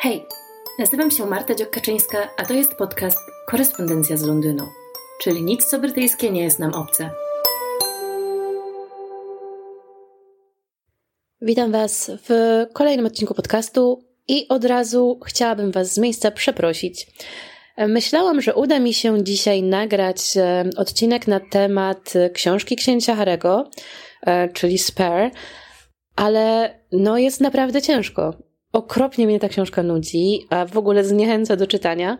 Hej, nazywam się Marta Dziokaczyńska, a to jest podcast Korespondencja z Londynu, czyli nic co brytyjskie nie jest nam obce. Witam Was w kolejnym odcinku podcastu i od razu chciałabym Was z miejsca przeprosić. Myślałam, że uda mi się dzisiaj nagrać e, odcinek na temat książki księcia Harego, e, czyli Spare, ale no jest naprawdę ciężko. Okropnie mnie ta książka nudzi, a w ogóle zniechęca do czytania.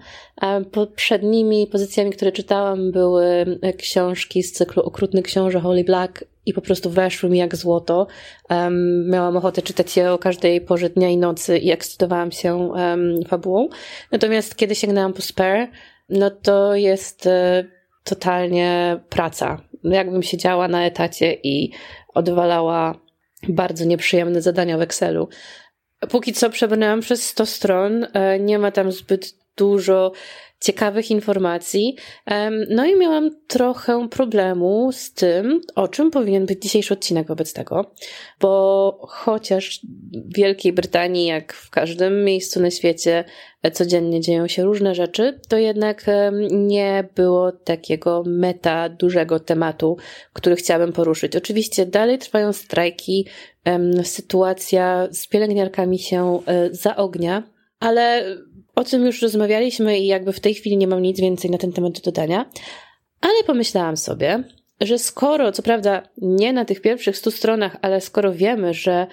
Poprzednimi pozycjami, które czytałam, były książki z cyklu Okrutny Książę Holy Black i po prostu weszły mi jak złoto. Um, miałam ochotę czytać je o każdej porze dnia i nocy i ekscytowałam się um, fabułą. Natomiast kiedy sięgnęłam po Spare, no to jest e, totalnie praca. Jakbym siedziała na etacie i odwalała bardzo nieprzyjemne zadania w Excelu. Póki co przebrnęłam przez 100 stron, e, nie ma tam zbyt dużo ciekawych informacji. No i miałam trochę problemu z tym, o czym powinien być dzisiejszy odcinek wobec tego, bo chociaż w Wielkiej Brytanii, jak w każdym miejscu na świecie, e, codziennie dzieją się różne rzeczy, to jednak nie było takiego meta dużego tematu, który chciałabym poruszyć. Oczywiście dalej trwają strajki, sytuacja z pielęgniarkami się e, zaognia, ale o tym już rozmawialiśmy i jakby w tej chwili nie mam nic więcej na ten temat do dodania. Ale pomyślałam sobie, że skoro, co prawda nie na tych pierwszych stu stronach, ale skoro wiemy, że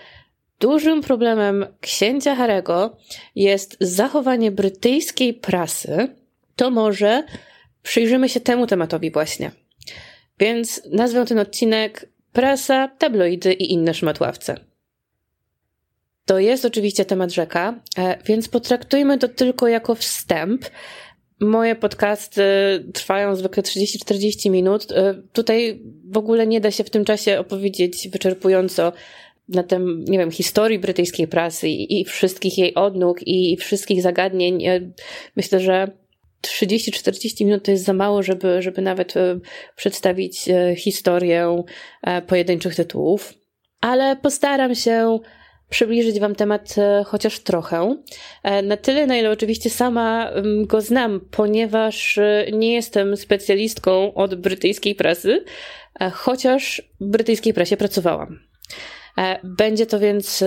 dużym problemem księcia Harego jest zachowanie brytyjskiej prasy, to może przyjrzymy się temu tematowi właśnie. Więc nazwę ten odcinek Prasa, tabloidy i inne szmatławce. To jest oczywiście temat rzeka, e, więc potraktujmy to tylko jako wstęp. Moje podcasty trwają zwykle 30-40 minut. E, tutaj w ogóle nie da się w tym czasie opowiedzieć wyczerpująco na tym, nie wiem, historii brytyjskiej prasy i, i wszystkich jej odnóg i wszystkich zagadnień. E, myślę, że 30-40 minut to jest za mało, żeby, żeby nawet przedstawić historię pojedynczych tytułów, ale postaram się przybliżyć Wam temat e, chociaż trochę. E, na tyle, na ile oczywiście sama go znam, ponieważ e, nie jestem specjalistką od brytyjskiej prasy, chociaż w brytyjskiej prasie pracowałam. Będzie to więc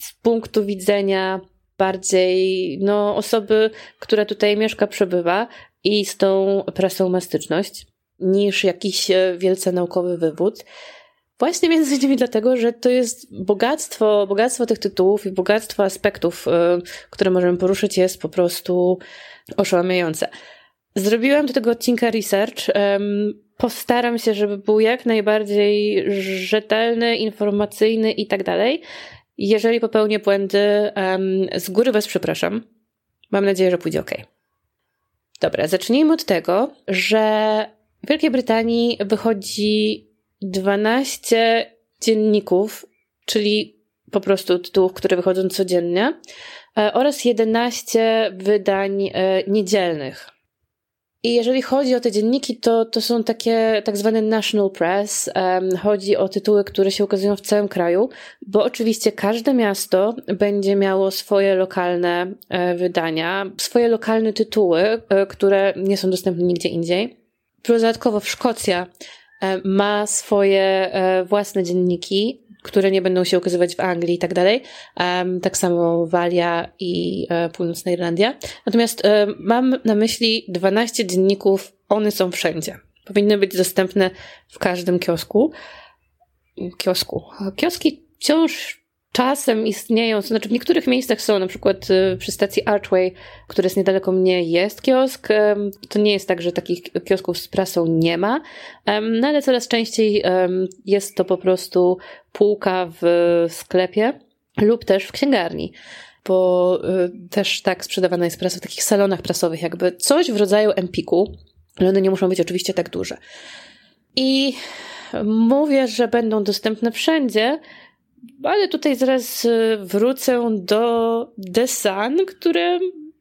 z punktu widzenia bardziej no, osoby, która tutaj mieszka, przebywa i z tą prasą ma styczność, niż jakiś wielce naukowy wywód. Właśnie między innymi dlatego, że to jest bogactwo, bogactwo tych tytułów i bogactwo aspektów, y, które możemy poruszyć, jest po prostu oszałamiające. Zrobiłam do tego odcinka research. Postaram się, żeby był jak najbardziej rzetelny, informacyjny i tak dalej. Jeżeli popełnię błędy, z góry Was przepraszam. Mam nadzieję, że pójdzie ok. Dobra, zacznijmy od tego, że w Wielkiej Brytanii wychodzi 12 dzienników, czyli po prostu tytułów, które wychodzą codziennie, e, oraz 11 wydań e, niedzielnych. I jeżeli chodzi o te dzienniki, to, to są takie tak zwane national press. Chodzi o tytuły, które się ukazują w całym kraju, bo oczywiście każde miasto będzie miało swoje lokalne e, wydania, swoje lokalne tytuły, które nie są dostępne nigdzie indziej. Dodatkowo w Szkocja E, ma swoje e, własne dzienniki, które nie będą się ukazywać w Anglii i tak dalej. Tak samo Walia i e, Północna Irlandia. Natomiast mam na myśli 12 dzienników, one są wszędzie. Powinny być dostępne w każdym kiosku. Kiosku. Kioski wciąż czasem istnieją, to znaczy w niektórych miejscach są, na przykład y, przy stacji Archway, które jest niedaleko mnie, jest kiosk. To nie jest tak, że takich kiosków z prasą nie ma, no ale coraz częściej jest to po prostu półka w sklepie lub też w księgarni bo y, też tak sprzedawana jest prasa w takich salonach prasowych, jakby coś w rodzaju Empiku, ale one nie muszą być oczywiście tak duże. I mówię, że będą dostępne wszędzie, ale tutaj zaraz y, wrócę do The Sun, które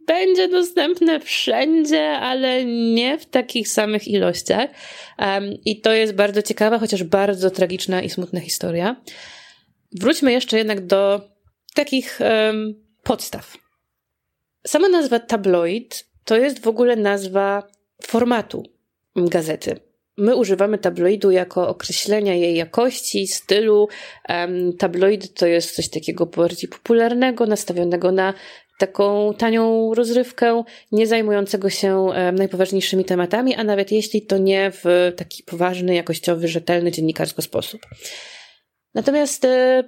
będzie dostępne wszędzie, ale nie w takich samych ilościach. Um, I to jest bardzo ciekawa, chociaż bardzo tragiczna i smutna historia. Wróćmy jeszcze jednak do takich um, podstaw. Sama nazwa tabloid to jest w ogóle nazwa formatu gazety. My używamy tabloidu jako określenia jej jakości, stylu. Tabloid to jest coś takiego bardziej popularnego, nastawionego na taką tanią rozrywkę, nie zajmującego się najpoważniejszymi tematami, a nawet jeśli to nie w taki poważny, jakościowy, rzetelny, dziennikarsko sposób. Natomiast e,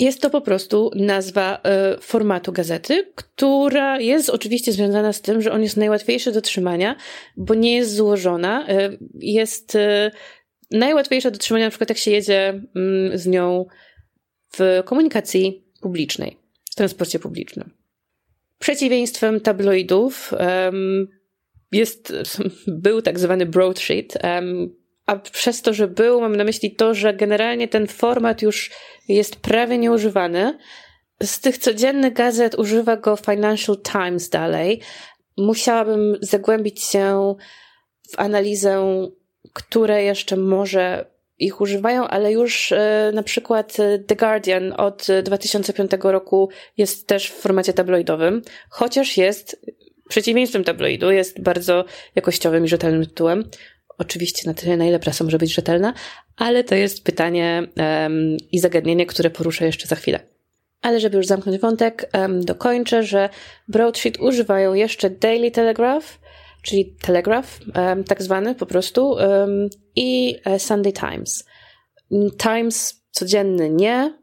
jest to po prostu nazwa e, formatu gazety, która jest oczywiście związana z tym, że on jest najłatwiejszy do trzymania, bo nie jest złożona. E, jest najłatwiejsza do trzymania, na przykład jak się jedzie mm, z nią w komunikacji publicznej, w transporcie publicznym. Przeciwieństwem tabloidów jest, był tak zwany broadsheet, a przez to, że był, mam na myśli to, że generalnie ten format już jest prawie nieużywany. Z tych codziennych gazet używa go Financial Times dalej. Musiałabym zagłębić się w analizę, które jeszcze może ich używają, ale już e, na przykład e, The Guardian od 2005 roku jest też w formacie tabloidowym, chociaż jest przeciwieństwem tabloidu, jest bardzo jakościowym i rzetelnym tytułem. Oczywiście na tyle, na ile prasa może być rzetelna, ale to jest pytanie um, i zagadnienie, które poruszę jeszcze za chwilę. Ale żeby już zamknąć wątek, um, dokończę, że Broadsheet używają jeszcze Daily Telegraph, czyli Telegraph, um, tak zwany po prostu, i e, Sunday Times. Times codzienny nie.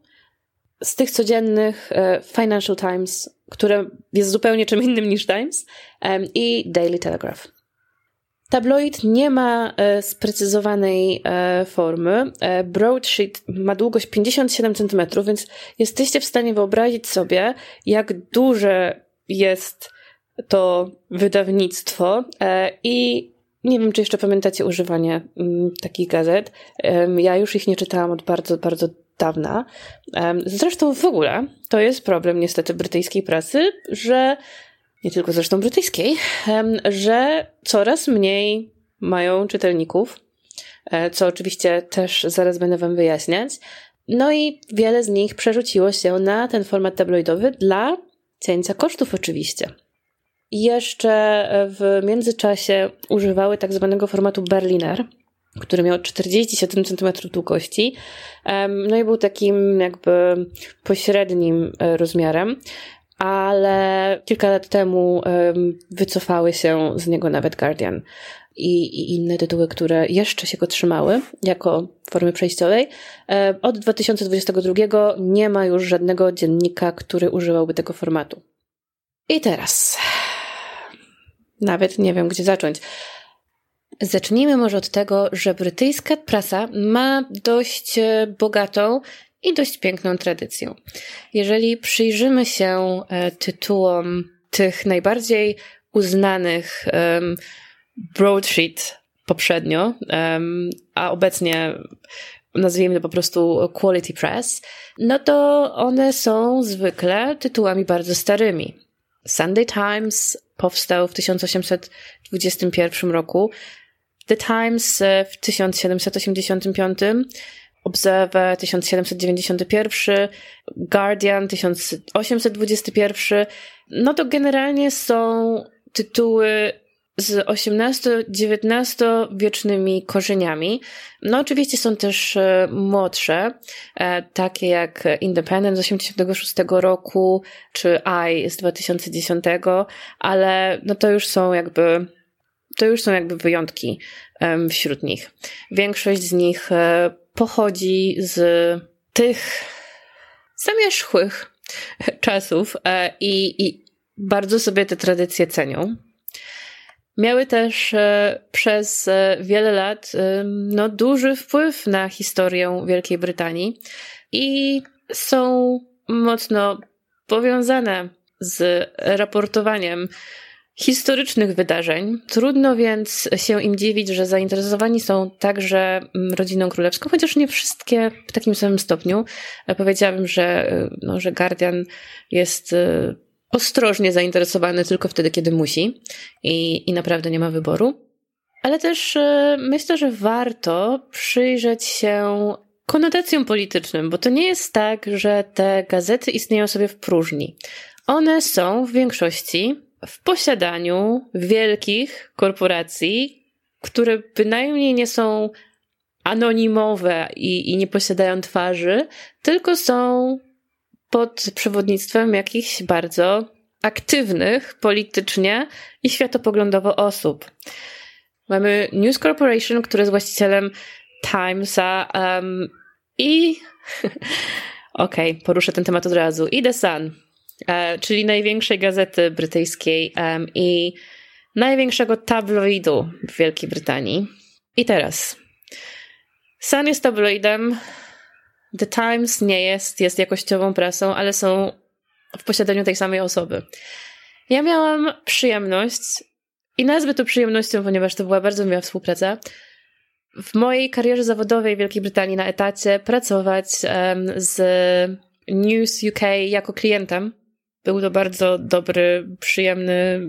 Z tych codziennych e, Financial Times, które jest zupełnie czym innym niż Times, i Daily Telegraph. Tabloid nie ma e, sprecyzowanej e, formy. E, broadsheet ma długość 57 cm, więc jesteście w stanie wyobrazić sobie, jak duże jest to wydawnictwo i nie wiem, czy jeszcze pamiętacie używanie mm, takich gazet. Ja już ich nie czytałam od bardzo, bardzo dawna. Zresztą w ogóle to jest problem niestety brytyjskiej prasy, że nie tylko zresztą brytyjskiej, że coraz mniej mają czytelników, e, co oczywiście też zaraz będę Wam wyjaśniać. No i wiele z nich przerzuciło się na ten format tabloidowy dla cięcia kosztów oczywiście. Jeszcze w międzyczasie używały tak zwanego formatu Berliner, który miał 47 cm długości, no i był takim jakby pośrednim e, rozmiarem ale kilka lat temu wycofały się z niego nawet Guardian i, i, inne tytuły, które jeszcze się go trzymały jako formy przejściowej. Od 2022 nie ma już żadnego dziennika, który używałby tego formatu. I teraz. Nawet nie wiem, gdzie zacząć. Zacznijmy może od tego, że brytyjska prasa ma dość e, bogatą i dość piękną tradycją. Jeżeli przyjrzymy się e, tytułom tych najbardziej uznanych um, broadsheet poprzednio, um, a obecnie nazwijmy to po prostu quality press, no to one są zwykle tytułami bardzo starymi. Sunday Times powstał w 1821 roku, The Times w 1785, Observer 1791, Guardian 1821. No to generalnie są tytuły z XVIII-XIX wiecznymi korzeniami. No oczywiście są też e, młodsze, e, takie jak Independent z 86 roku, czy I z 2010, ale no to już są jakby to już są jakby wyjątki wśród nich. Większość z nich e, pochodzi z tych zamierzchłych czasów e, i, i bardzo sobie te tradycje cenią. Miały też e, przez wiele lat no, duży wpływ na historię Wielkiej Brytanii i są mocno powiązane z raportowaniem historycznych wydarzeń. Trudno więc się im dziwić, że zainteresowani są także mm, rodziną królewską, chociaż nie wszystkie w takim samym stopniu. E, powiedziałabym, że, e, no, że Guardian jest e, ostrożnie zainteresowany tylko wtedy, kiedy musi i, i naprawdę nie ma wyboru. Ale też myślę, że warto przyjrzeć się konotacją polityczną, bo to nie jest tak, że te gazety istnieją sobie w próżni. One są w większości w posiadaniu wielkich korporacji, które bynajmniej nie są anonimowe i, i nie posiadają twarzy, tylko są pod przewodnictwem jakichś bardzo aktywnych politycznie i światopoglądowo osób. Mamy News Corporation, który jest właścicielem Timesa um, i okej, okay, poruszę ten temat od razu. I The Sun, czyli największej gazety brytyjskiej i największego tabloidu w Wielkiej Brytanii. I teraz. Sun jest tabloidem, The Times nie jest, jest jakościową prasą, ale są w posiadaniu tej samej osoby. Ja miałam przyjemność, i nazwę to przyjemnością, ponieważ to była bardzo miła współpraca, w mojej karierze zawodowej w Wielkiej Brytanii na etacie pracować z News UK jako klientem. Był to bardzo dobry, przyjemny,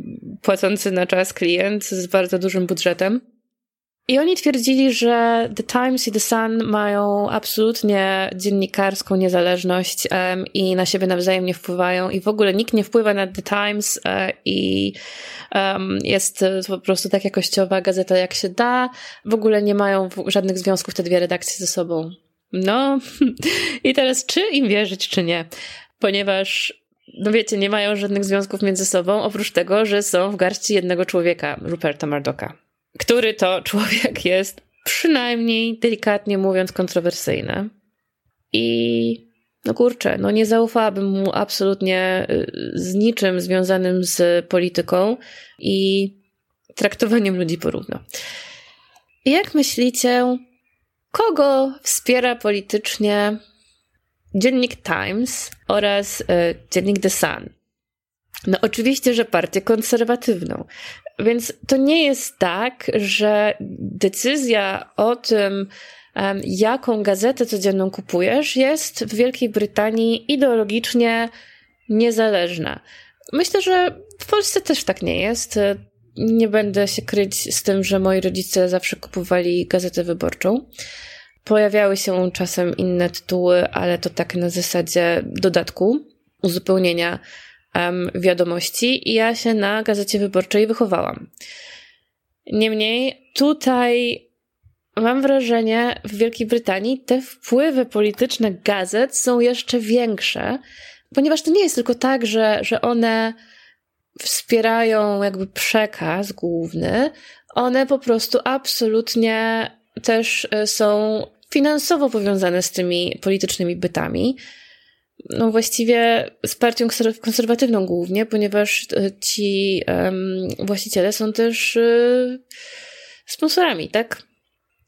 płacący na czas klient z bardzo dużym budżetem. I oni twierdzili, że The Times i The Sun mają absolutnie dziennikarską niezależność um, i na siebie nawzajem nie wpływają i w ogóle nikt nie wpływa na The Times uh, i um, jest po prostu tak jakościowa gazeta jak się da. W ogóle nie mają żadnych związków te dwie redakcje ze sobą. No i teraz czy im wierzyć, czy nie? Ponieważ no wiecie, nie mają żadnych związków między sobą, oprócz tego, że są w garści jednego człowieka, Ruperta Murdocha który to człowiek jest przynajmniej delikatnie mówiąc kontrowersyjny. I no kurczę, no nie zaufałabym mu absolutnie y, z niczym związanym z polityką i traktowaniem ludzi porówno. Jak myślicie, kogo wspiera politycznie dziennik Times oraz y, dziennik The Sun? No oczywiście, że partię konserwatywną. Więc to nie jest tak, że decyzja o tym, jaką gazetę codzienną kupujesz, jest w Wielkiej Brytanii ideologicznie niezależna. Myślę, że w Polsce też tak nie jest. Nie będę się kryć z tym, że moi rodzice zawsze kupowali gazetę wyborczą. Pojawiały się czasem inne tytuły, ale to tak na zasadzie dodatku, uzupełnienia um, wiadomości i ja się na Gazecie Wyborczej wychowałam. Niemniej tutaj mam wrażenie, w Wielkiej Brytanii te wpływy polityczne gazet są jeszcze większe, ponieważ to nie jest tylko tak, że, że one wspierają jakby przekaz główny, one po prostu absolutnie też e, są finansowo powiązane z tymi politycznymi bytami no właściwie z partią konserwatywną głównie, ponieważ e, ci um, właściciele są też y, sponsorami, tak?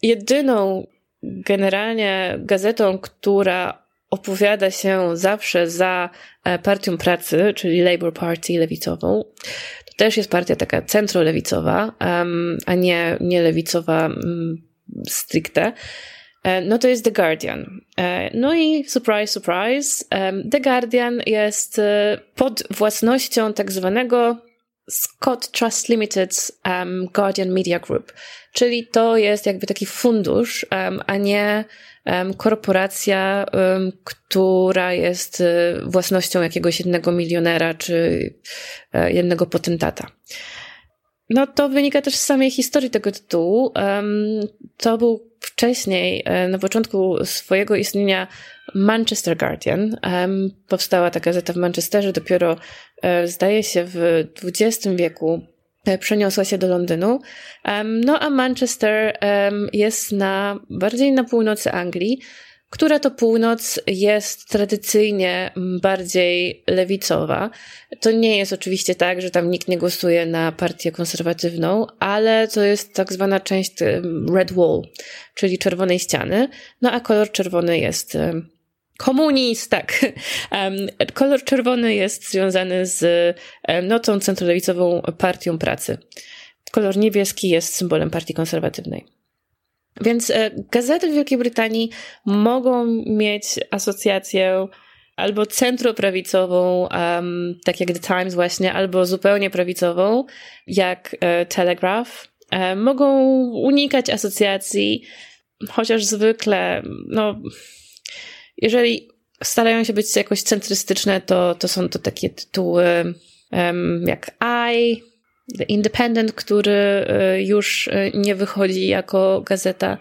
Jedyną generalnie gazetą, która opowiada się zawsze za e, partią pracy, czyli Labour Party lewicową, to też jest partia taka centrolewicowa, um, a nie, nie lewicowa um, stricte. E, no to jest The Guardian. E, no i surprise, surprise, The Guardian jest e, pod własnością tak zwanego Scott Trust Limited um, Guardian Media Group, czyli to jest jakby taki fundusz, um, a nie um, korporacja, która jest własnością jakiegoś jednego milionera czy jednego potentata. No to wynika też z samej historii tego tytułu. To był wcześniej, e, na początku swojego istnienia Manchester Guardian. Powstała ta gazeta w Manchesterze dopiero, e, zdaje się, w XX wieku e, przeniosła się do Londynu. No a Manchester jest na, bardziej na północy Anglii, która to północ jest tradycyjnie bardziej lewicowa. To nie jest oczywiście tak, że tam nikt nie głosuje na partię konserwatywną, ale to jest tak zwana część Red Wall, czyli czerwonej ściany. No a kolor czerwony jest komunizm, tak. kolor czerwony jest związany z no, tą centrolewicową partią pracy. Kolor niebieski jest symbolem partii konserwatywnej. Więc e, gazety w Wielkiej Brytanii mogą mieć asocjację albo centroprawicową, um, tak jak The Times właśnie, albo zupełnie prawicową, jak e, Telegraph. E, mogą unikać asocjacji, chociaż zwykle, no, jeżeli starają się być jakoś centrystyczne, to, to są to takie tytuły um, jak I, The Independent, który e, już e, nie wychodzi jako gazeta,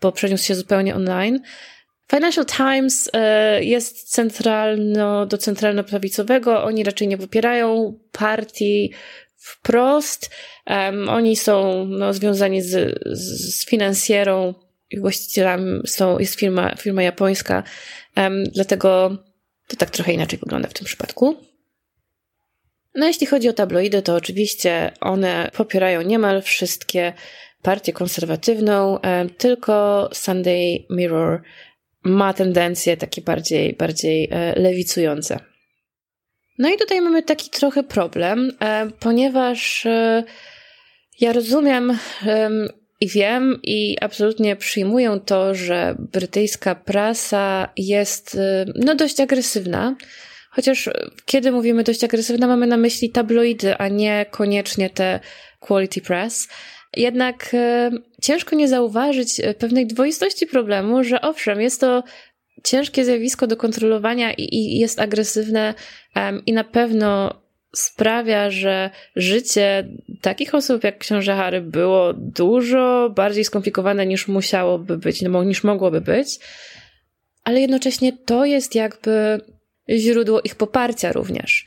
bo przeniósł się zupełnie online. Financial Times e, jest centralno, do centralno-prawicowego. Oni raczej nie popierają partii wprost. Um, oni są no, związani z, z, z finansjerą i właścicielami są, jest firma, firma japońska, um, dlatego to tak trochę inaczej wygląda w tym przypadku. No jeśli chodzi o tabloidy, to oczywiście one popierają niemal wszystkie partię konserwatywną, tylko Sunday Mirror ma tendencje takie bardziej, bardziej e, lewicujące. No i tutaj mamy taki trochę problem, e, ponieważ e, ja rozumiem i wiem i absolutnie przyjmuję to, że brytyjska prasa jest no dość agresywna. Chociaż kiedy mówimy dość agresywna, mamy na myśli tabloidy, a nie koniecznie te quality press. Jednak e, ciężko nie zauważyć e, pewnej dwoistości problemu, że owszem, jest to ciężkie zjawisko do kontrolowania i, i jest agresywne um, i na pewno sprawia, że życie takich osób jak książę Harry było dużo bardziej skomplikowane niż musiałoby być, no, niż mogłoby być, ale jednocześnie to jest jakby źródło ich poparcia również.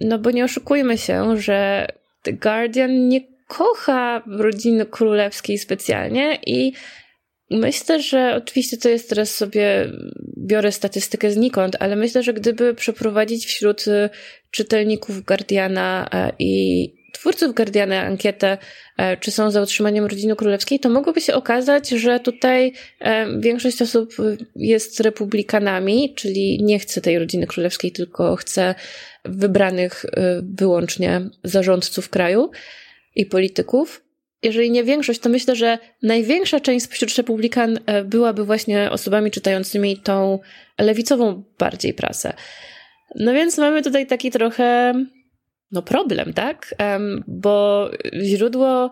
No bo nie oszukujmy się, że The Guardian nie kocha rodziny królewskiej specjalnie i myślę, że oczywiście to jest teraz sobie, biorę statystykę znikąd, ale myślę, że gdyby przeprowadzić wśród y, czytelników Guardiana e, i twórców Guardiana ankietę, e, czy są za utrzymaniem rodziny królewskiej, to mogłoby się okazać, że tutaj e, większość osób jest republikanami, czyli nie chce tej rodziny królewskiej, tylko chce wybranych wyłącznie zarządców kraju i polityków. Jeżeli nie większość, to myślę, że największa część spośród republikan e, byłaby właśnie osobami czytającymi tą lewicową bardziej prasę. No więc mamy tutaj taki trochę, no problem, tak? Bo źródło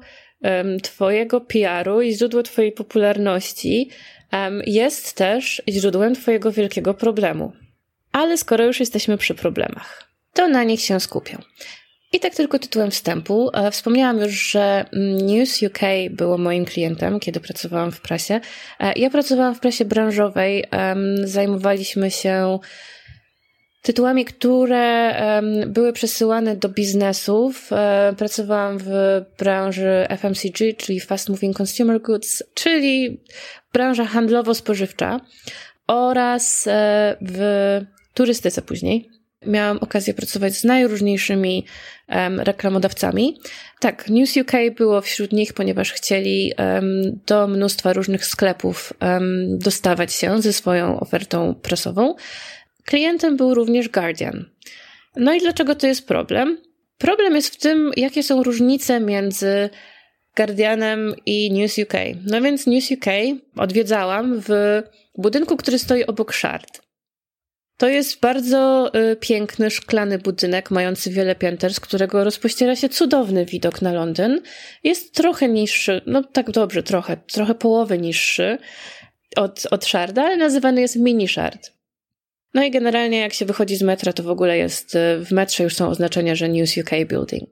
twojego PR-u i źródło twojej popularności jest też źródłem twojego wielkiego problemu. Ale skoro już jesteśmy przy problemach, to na nich się skupię. I tak tylko tytułem wstępu. E, wspomniałam już, że News UK było moim klientem, kiedy pracowałam w prasie. E, ja pracowałam w prasie branżowej. Zajmowaliśmy się tytułami, które były przesyłane do biznesów. E, pracowałam w branży FMCG, czyli Fast Moving Consumer Goods, czyli branża handlowo-spożywcza oraz w turystyce później. Miałam okazję pracować z najróżniejszymi um, reklamodawcami. Tak, News UK było wśród nich, ponieważ chcieli um, do mnóstwa różnych sklepów um, dostawać się ze swoją ofertą prasową. Klientem był również Guardian. No i dlaczego to jest problem? Problem jest w tym, jakie są różnice między Guardianem i News UK. No więc News UK odwiedzałam w budynku, który stoi obok Shard. To jest bardzo y, piękny, szklany budynek, mający wiele pięter, z którego rozpościera się cudowny widok na Londyn. Jest trochę niższy, no tak dobrze, trochę, trochę połowy niższy od, od Sharda, ale nazywany jest Mini Shard. No i generalnie jak się wychodzi z metra, to w ogóle jest, y, w metrze już są oznaczenia, że News UK Building.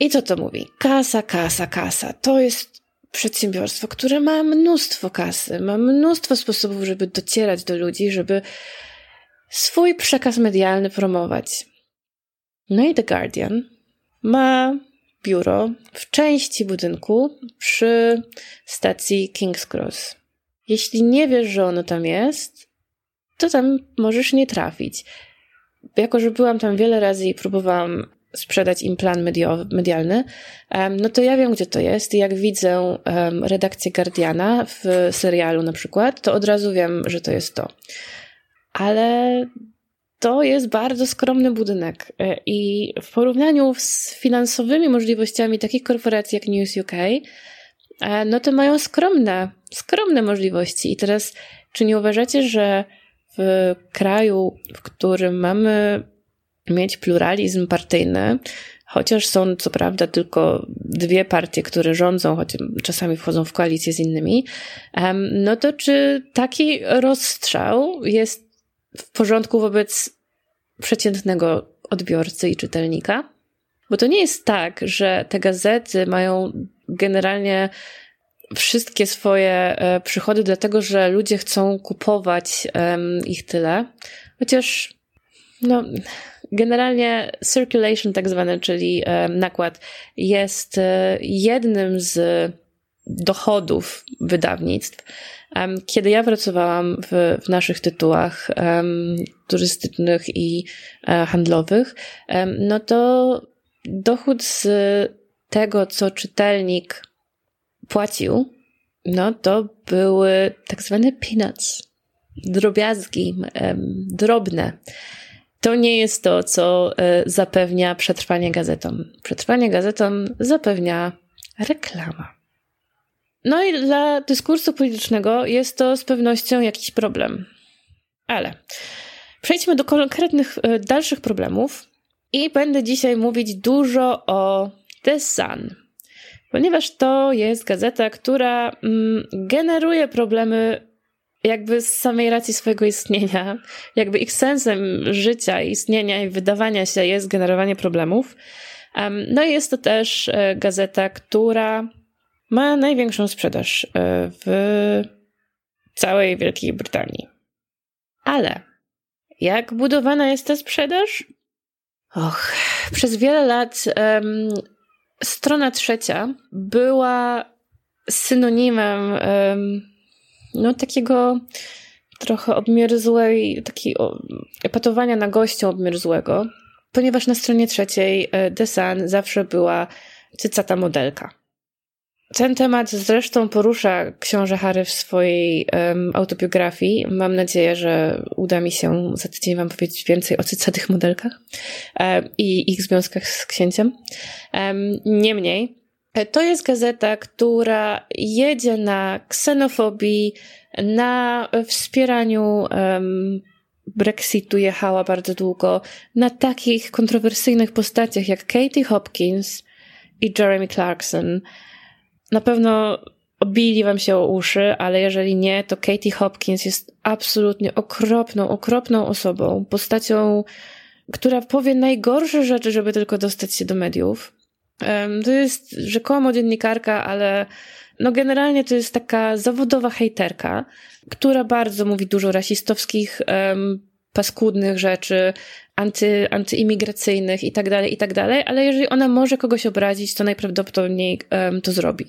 I co to mówi? Kasa, kasa, kasa. To jest przedsiębiorstwo, które ma mnóstwo kasy, ma mnóstwo sposobów, żeby docierać do ludzi, żeby swój przekaz medialny promować. No i The Guardian ma biuro w części budynku przy stacji King's Cross. Jeśli nie wiesz, że ono tam jest, to tam możesz nie trafić. Jako, że byłam tam wiele razy i próbowałam sprzedać im plan medialny, no to ja wiem, gdzie to jest. I jak widzę redakcję Guardiana w serialu na przykład, to od razu wiem, że to jest to ale to jest bardzo skromny budynek e, i w porównaniu z finansowymi możliwościami takich korporacji jak News UK, e, no to mają skromne, skromne możliwości. I teraz, czy nie uważacie, że w kraju, w którym mamy mieć pluralizm partyjny, chociaż są co prawda tylko dwie partie, które rządzą, choć czasami wchodzą w koalicję z innymi, no to czy taki rozstrzał jest w porządku wobec przeciętnego odbiorcy i czytelnika? Bo to nie jest tak, że te gazety mają generalnie wszystkie swoje e, przychody, dlatego że ludzie chcą kupować ich tyle. Chociaż, no, generalnie circulation, tak zwany, czyli nakład, jest e, jednym z dochodów wydawnictw. Kiedy ja pracowałam w, w naszych tytułach um, turystycznych i e, handlowych, um, no to dochód z tego, co czytelnik płacił, no to były tak zwane peanuts, drobiazgi, drobne. To nie jest to, co e, zapewnia przetrwanie gazetom. Przetrwanie gazetom zapewnia reklama. No i dla dyskursu politycznego jest to z pewnością jakiś problem. Ale przejdźmy do konkretnych e, dalszych problemów i będę dzisiaj mówić dużo o The Sun, ponieważ to jest gazeta, która mm, generuje problemy jakby z samej racji swojego istnienia, jakby ich sensem życia, istnienia i wydawania się jest generowanie problemów. No i jest to też e, gazeta, która ma największą sprzedaż e, w całej Wielkiej Brytanii. Ale jak budowana jest ta sprzedaż? Och, przez wiele lat um, strona trzecia była synonimem no, takiego trochę obmierzłej, takiego epatowania na gościa obmierzłego, ponieważ na stronie trzeciej e, The Sun zawsze była cycata modelka. Ten temat zresztą porusza książę Harry w swojej um, autobiografii. Mam nadzieję, że uda mi się za tydzień Wam powiedzieć więcej o cycatych modelkach um, i ich związkach z księciem. Um, niemniej, e, to jest gazeta, która jedzie na ksenofobii, na wspieraniu Brexitu jechała bardzo długo, na takich kontrowersyjnych postaciach jak Katie Hopkins i Jeremy Clarkson. Na pewno obili wam się o uszy, ale jeżeli nie, to Katie Hopkins jest absolutnie okropną, okropną osobą, postacią, która powie najgorsze rzeczy, żeby tylko dostać się do mediów. To jest rzekomo dziennikarka, ale no generalnie to jest taka zawodowa hejterka, która bardzo mówi dużo rasistowskich, paskudnych rzeczy, anty, antyimigracyjnych i tak dalej, i tak ale jeżeli ona może kogoś obrazić, to najprawdopodobniej um, to zrobi.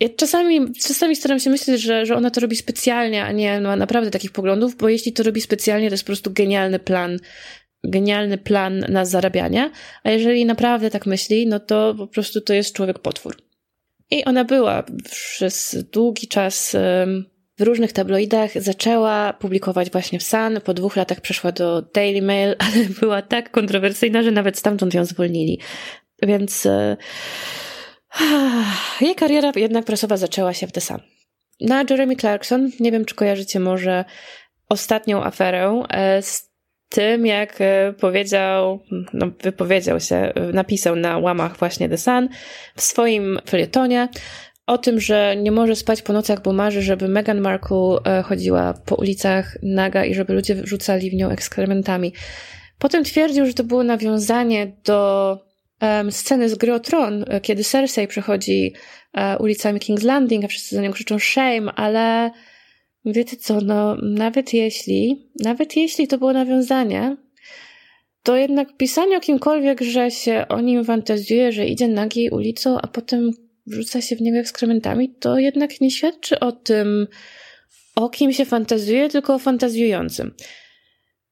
Ja czasami, czasami staram się myśleć, że, że ona to robi specjalnie, a nie ma naprawdę takich poglądów, bo jeśli to robi specjalnie, to jest po prostu genialny plan, genialny plan na zarabianie, a jeżeli naprawdę tak myśli, no to po prostu to jest człowiek potwór. I ona była przez długi czas w różnych tabloidach, zaczęła publikować właśnie w Sun, po dwóch latach przeszła do Daily Mail, ale była tak kontrowersyjna, że nawet stamtąd ją zwolnili. Więc e, jej kariera jednak prasowa zaczęła się w The Sun. Na Jeremy Clarkson, nie wiem czy kojarzycie może ostatnią aferę e, z tym, jak e, powiedział, no, wypowiedział się, napisał na łamach właśnie The Sun w swoim felietonie o tym, że nie może spać po nocach, bo marzy, żeby Meghan Markle e, chodziła po ulicach naga i żeby ludzie rzucali w nią ekskrementami. Potem twierdził, że to było nawiązanie do um, sceny z Gry o Tron, e, kiedy Cersei przechodzi ulicami King's Landing, a wszyscy za nią krzyczą shame, ale Wiecie co, no nawet jeśli, nawet jeśli to było nawiązanie, to jednak pisanie o kimkolwiek, że się o nim fantazjuje, że idzie nagi ulicą, a potem wrzuca się w niego ekskrementami, to jednak nie świadczy o tym, o kim się fantazjuje, tylko o fantazjującym.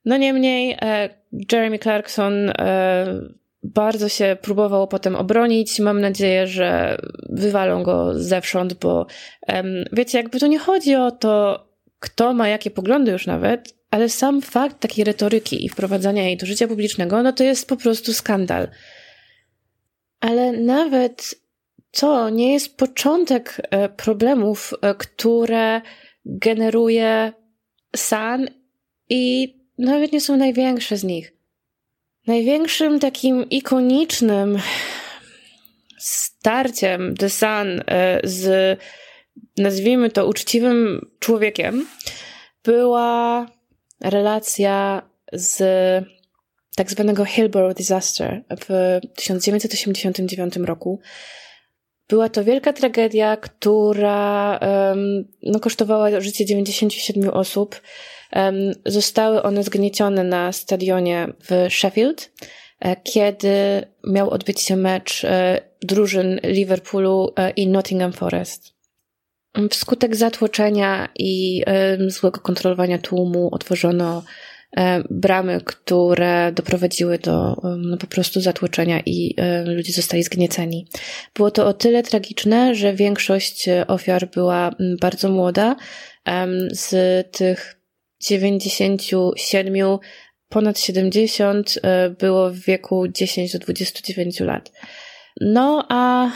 No niemniej e, Jeremy Clarkson e, bardzo się próbował potem obronić. Mam nadzieję, że wywalą go zewsząd, bo wiecie, jakby to nie chodzi o to, kto ma jakie poglądy już nawet, ale sam fakt takiej retoryki i wprowadzania jej do życia publicznego, no to jest po prostu skandal. Ale nawet to nie jest początek e, problemów, e, które generuje San i nawet nie są największe z nich. Największym takim ikonicznym starciem The Sun e, z, nazwijmy to, uczciwym człowiekiem była relacja z tak zwanego Hillborough Disaster w 1989 roku. Była to wielka tragedia, która no, kosztowała życie 97 osób. Zostały one zgniecione na stadionie w Sheffield, e, kiedy miał odbyć się mecz e, drużyn Liverpoolu e, i Nottingham Forest. Wskutek zatłoczenia i złego kontrolowania tłumu otworzono bramy, które doprowadziły do no, po prostu zatłoczenia i e, ludzie zostali zgnieceni. Było to o tyle tragiczne, że większość ofiar była bardzo młoda. Z tych 97 ponad 70 e, było w wieku 10 do 29 lat. No a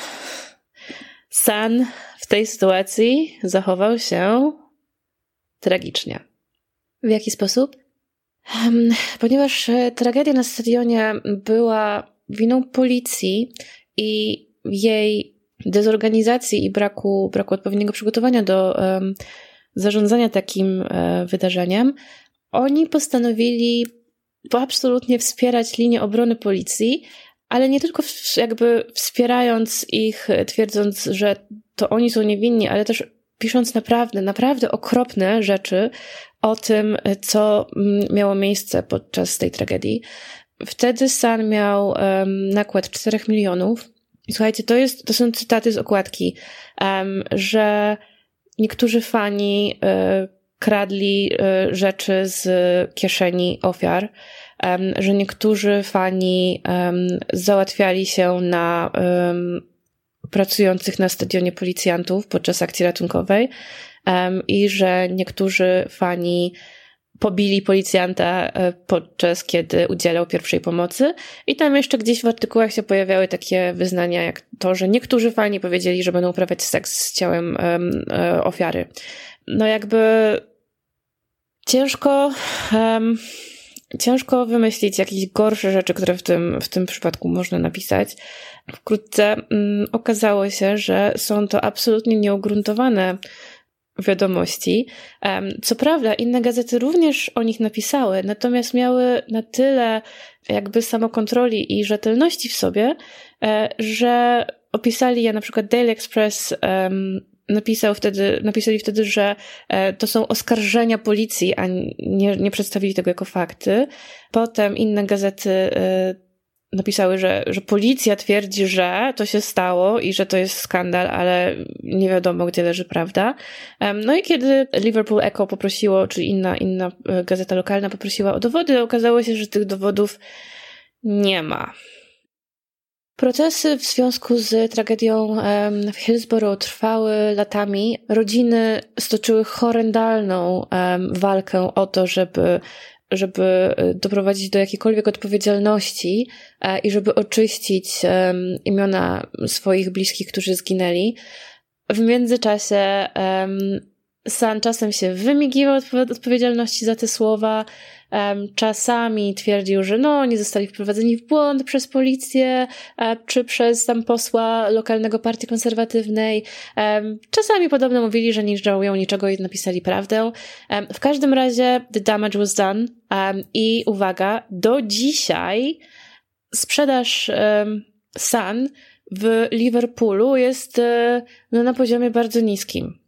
San w tej sytuacji zachował się tragicznie. W jaki sposób? Ponieważ e, tragedia na stadionie była winą policji i jej dezorganizacji i braku, braku odpowiedniego przygotowania do um, zarządzania takim um, wydarzeniem, oni postanowili absolutnie wspierać linię obrony policji, ale nie tylko w, jakby wspierając ich, twierdząc, że to oni są niewinni, ale też pisząc naprawdę, naprawdę okropne rzeczy o tym, co mm, miało miejsce podczas tej tragedii. Wtedy San miał um, nakład 4 milionów. I słuchajcie, to, jest, to są cytaty z okładki, um, że niektórzy fani y, kradli y, rzeczy z kieszeni ofiar, um, że niektórzy fani załatwiali się na pracujących na stadionie policjantów podczas akcji ratunkowej i że niektórzy fani pobili policjanta e, podczas kiedy udzielał pierwszej pomocy. I tam jeszcze gdzieś w artykułach się pojawiały takie wyznania, jak to, że niektórzy fani powiedzieli, że będą uprawiać seks z ciałem um, ofiary. No jakby ciężko. Um, ciężko wymyślić jakieś gorsze rzeczy, które w tym, w tym przypadku można napisać. Wkrótce mm, okazało się, że są to absolutnie nieugruntowane wiadomości. Co prawda, inne gazety również o nich napisały, natomiast miały na tyle jakby samokontroli i rzetelności w sobie, e, że opisali je na przykład Daily Express napisał wtedy, napisali wtedy, że e, to są oskarżenia policji, a nie, nie przedstawili tego jako fakty. Potem inne gazety e, napisały, że, że policja twierdzi, że to się stało i że to jest skandal, ale nie wiadomo, gdzie leży prawda. No i kiedy Liverpool Echo poprosiło, czy inna, inna e, gazeta lokalna poprosiła o dowody, okazało się, że tych dowodów nie ma. Procesy w związku z tragedią w Hillsborough trwały latami. Rodziny stoczyły horrendalną walkę o to, żeby żeby e, doprowadzić do jakiejkolwiek odpowiedzialności e, i żeby oczyścić imiona swoich bliskich, którzy zginęli. W międzyczasie San czasem się wymigiwał od odpowiedzialności za te słowa, czasami twierdził, że no, oni zostali wprowadzeni w błąd przez policję, e, czy przez tam posła lokalnego partii konserwatywnej. Czasami podobno mówili, że nie żałują niczego i napisali prawdę. W każdym razie the damage was done i uwaga, do dzisiaj sprzedaż Sun w Liverpoolu jest e, no, na poziomie bardzo niskim.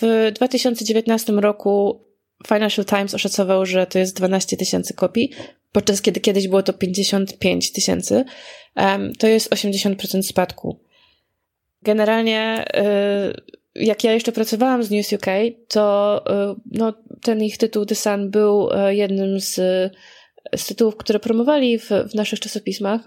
W 2019 roku Financial Times oszacował, że to jest 12 tysięcy kopii, podczas kiedy kiedyś było to 55 tysięcy. To jest 80% spadku. Generalnie, y, jak ja jeszcze pracowałam z News UK, to y, no, ten ich tytuł The Sun był y, jednym z, z tytułów, które promowali w, w naszych czasopismach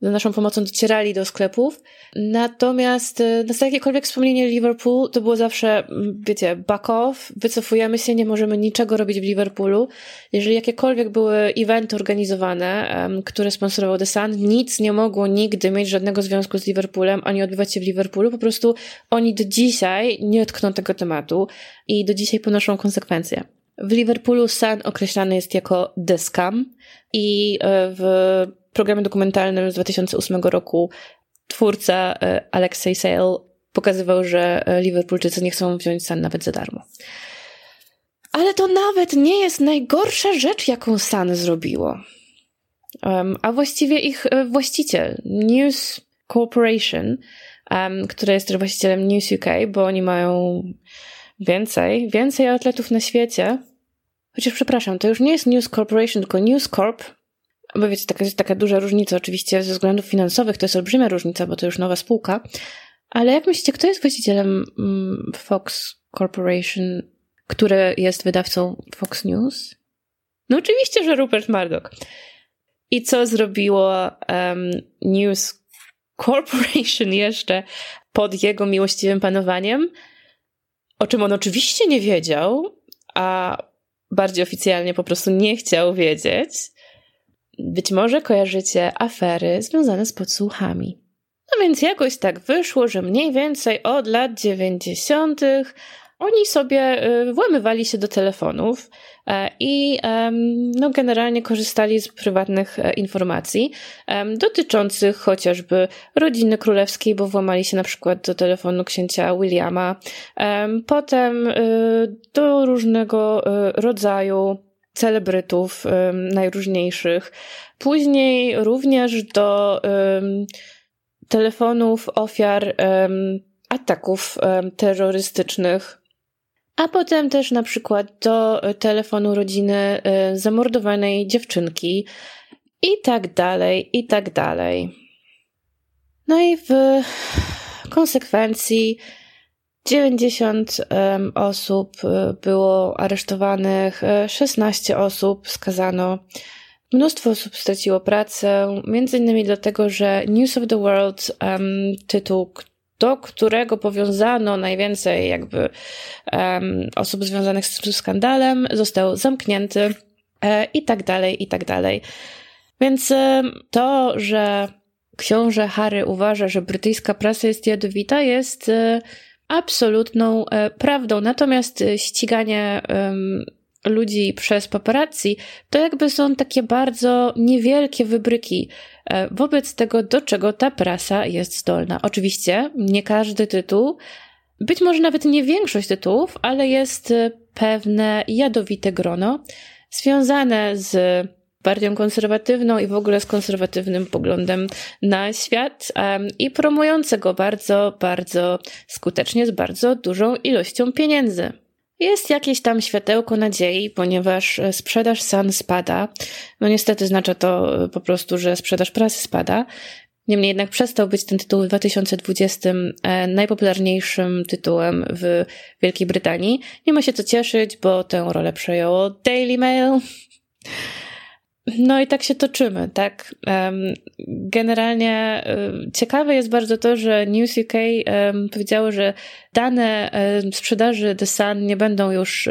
z naszą pomocą docierali do sklepów. Natomiast e, na jakiekolwiek wspomnienie Liverpool to było zawsze, wiecie, back off, wycofujemy się, nie możemy niczego robić w Liverpoolu. Jeżeli jakiekolwiek były eventy organizowane, które sponsorował The Sun, nic nie mogło nigdy mieć żadnego związku z Liverpoolem, ani odbywać się w Liverpoolu. Po prostu oni do dzisiaj nie tkną tego tematu i do dzisiaj ponoszą konsekwencje. W Liverpoolu Sun określany jest jako The i e, w programie dokumentalnym z 2008 roku twórca e, Alexei Sale pokazywał, że Liverpoolczycy nie chcą wziąć Sun nawet za darmo. Ale to nawet nie jest najgorsza rzecz, jaką Sun zrobiło. Um, a właściwie ich właściciel, News Corporation, um, jest też właścicielem News UK, bo oni mają więcej, więcej atletów na świecie. Chociaż przepraszam, to już nie jest News Corporation, tylko News Corp. Bo wiecie, taka jest taka duża różnica, oczywiście ze względów finansowych to jest olbrzymia różnica, bo to już nowa spółka. Ale jak myślicie, kto jest właścicielem mm, Fox Corporation, który jest wydawcą Fox News? No oczywiście, że Rupert Murdoch. I co zrobiło um, News Corporation jeszcze pod jego miłościwym panowaniem? O czym on oczywiście nie wiedział, a bardziej oficjalnie po prostu nie chciał wiedzieć. Być może kojarzycie afery związane z podsłuchami. No więc jakoś tak wyszło, że mniej więcej od lat dziewięćdziesiątych oni sobie y, włamywali się do telefonów e, i no, generalnie korzystali z prywatnych e, informacji dotyczących chociażby rodziny królewskiej, bo włamali się na przykład do telefonu księcia Williama, potem y, do różnego y, rodzaju celebrytów najróżniejszych, później również do telefonów ofiar ataków terrorystycznych a potem też na przykład do e, telefonu rodziny e, zamordowanej dziewczynki i tak dalej, i tak dalej. No i w konsekwencji 90 osób e, było aresztowanych, 16 osób skazano. Mnóstwo osób straciło pracę, między innymi dlatego, że News of the World, um, tytuł, do którego powiązano najwięcej jakby um, osób związanych z tym skandalem, został zamknięty e, i tak dalej, i tak dalej. Więc e, to, że książę Harry uważa, że brytyjska prasa jest jadowita, jest e, absolutną e, prawdą. Natomiast e, ściganie ludzi przez paparazzi, to jakby są takie bardzo niewielkie wybryki wobec tego, do czego ta prasa jest zdolna. Oczywiście nie każdy tytuł, być może nawet nie większość tytułów, ale jest e, pewne jadowite grono związane z partią konserwatywną i w ogóle z konserwatywnym poglądem na świat i promujące go bardzo, bardzo skutecznie z bardzo dużą ilością pieniędzy. Jest jakieś tam światełko nadziei, ponieważ e, sprzedaż Sun spada. No niestety znaczy to e, po prostu, że sprzedaż prasy spada. Niemniej jednak przestał być ten tytuł w 2020 e, najpopularniejszym tytułem w Wielkiej Brytanii. Nie ma się co cieszyć, bo tę rolę przejęło Daily Mail. No i tak się toczymy, tak? Generalnie ciekawe jest bardzo to, że News UK powiedziało, że dane sprzedaży The Sun nie będą już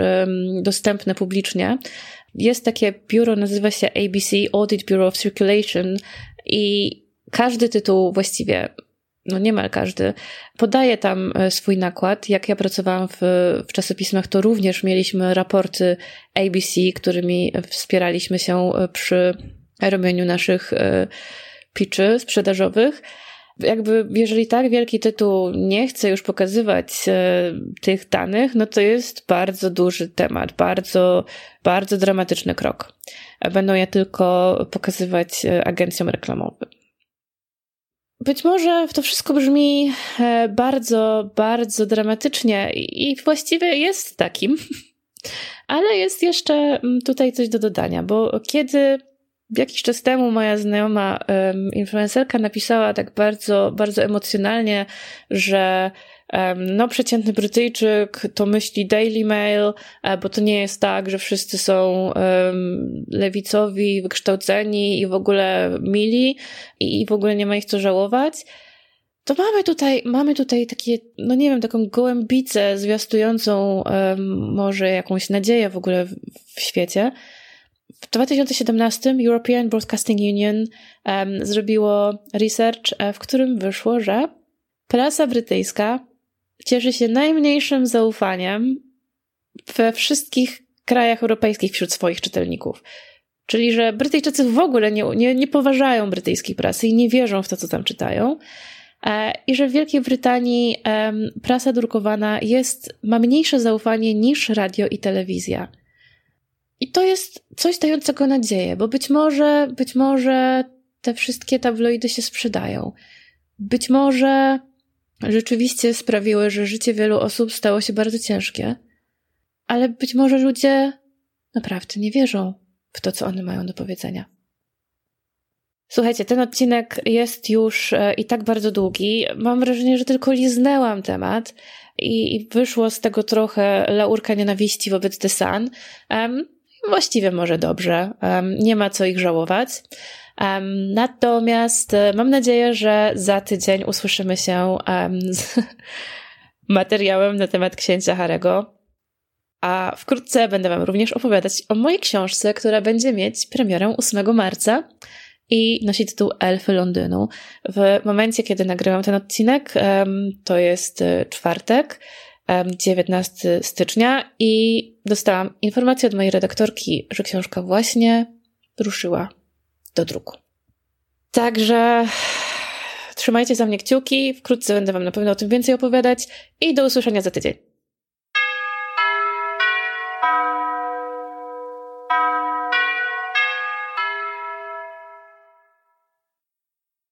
dostępne publicznie. Jest takie biuro, nazywa się ABC, Audit Bureau of Circulation i każdy tytuł właściwie no niemal każdy, podaje tam e, swój nakład. Jak ja pracowałam w, w czasopismach, to również mieliśmy raporty ABC, którymi wspieraliśmy się e, przy robieniu naszych e, pitchy sprzedażowych. Jakby, jeżeli tak wielki tytuł nie chce już pokazywać tych danych, no to jest bardzo duży temat, bardzo, bardzo dramatyczny krok. Będą je tylko pokazywać agencjom reklamowym. Być może to wszystko brzmi e, bardzo, bardzo dramatycznie i właściwie jest takim, ale jest jeszcze mm, tutaj coś do dodania, bo kiedy jakiś czas temu moja znajoma um, influencerka napisała tak bardzo, bardzo emocjonalnie, że no, przeciętny Brytyjczyk to myśli Daily Mail, e, bo to nie jest tak, że wszyscy są um, lewicowi, wykształceni i w ogóle mili i w ogóle nie ma ich co żałować. To mamy tutaj, mamy tutaj takie, no nie wiem, taką gołębicę zwiastującą um, może jakąś nadzieję w ogóle w, w świecie. W 2017 European Broadcasting Union um, zrobiło research, e, w którym wyszło, że prasa brytyjska cieszy się najmniejszym zaufaniem we wszystkich krajach europejskich wśród swoich czytelników. Czyli, że Brytyjczycy w ogóle nie, nie, nie poważają brytyjskiej prasy i nie wierzą w to, co tam czytają. E, I że w Wielkiej Brytanii prasa drukowana jest, ma mniejsze zaufanie niż radio i telewizja. I to jest coś dającego nadzieję, bo być może, być może te wszystkie tabloidy się sprzedają. Być może rzeczywiście sprawiły, że życie wielu osób stało się bardzo ciężkie, ale być może ludzie naprawdę nie wierzą w to, co one mają do powiedzenia. Słuchajcie, ten odcinek jest już e, i tak bardzo długi. Mam wrażenie, że tylko liznęłam temat i wyszło z tego trochę laurka nienawiści wobec The Sun. Właściwie może dobrze. Nie ma co ich żałować. Natomiast e, mam nadzieję, że za tydzień usłyszymy się z materiałem na temat księcia Harego. A wkrótce będę Wam również opowiadać o mojej książce, która będzie mieć premierę 8 marca i nosi tytuł Elfy Londynu. W momencie, kiedy nagrywam ten odcinek, to jest e, czwartek, 19 stycznia i dostałam informację od mojej redaktorki, że książka właśnie ruszyła do druku. Także trzymajcie za mnie kciuki, wkrótce będę Wam na pewno o tym więcej opowiadać i do usłyszenia za tydzień.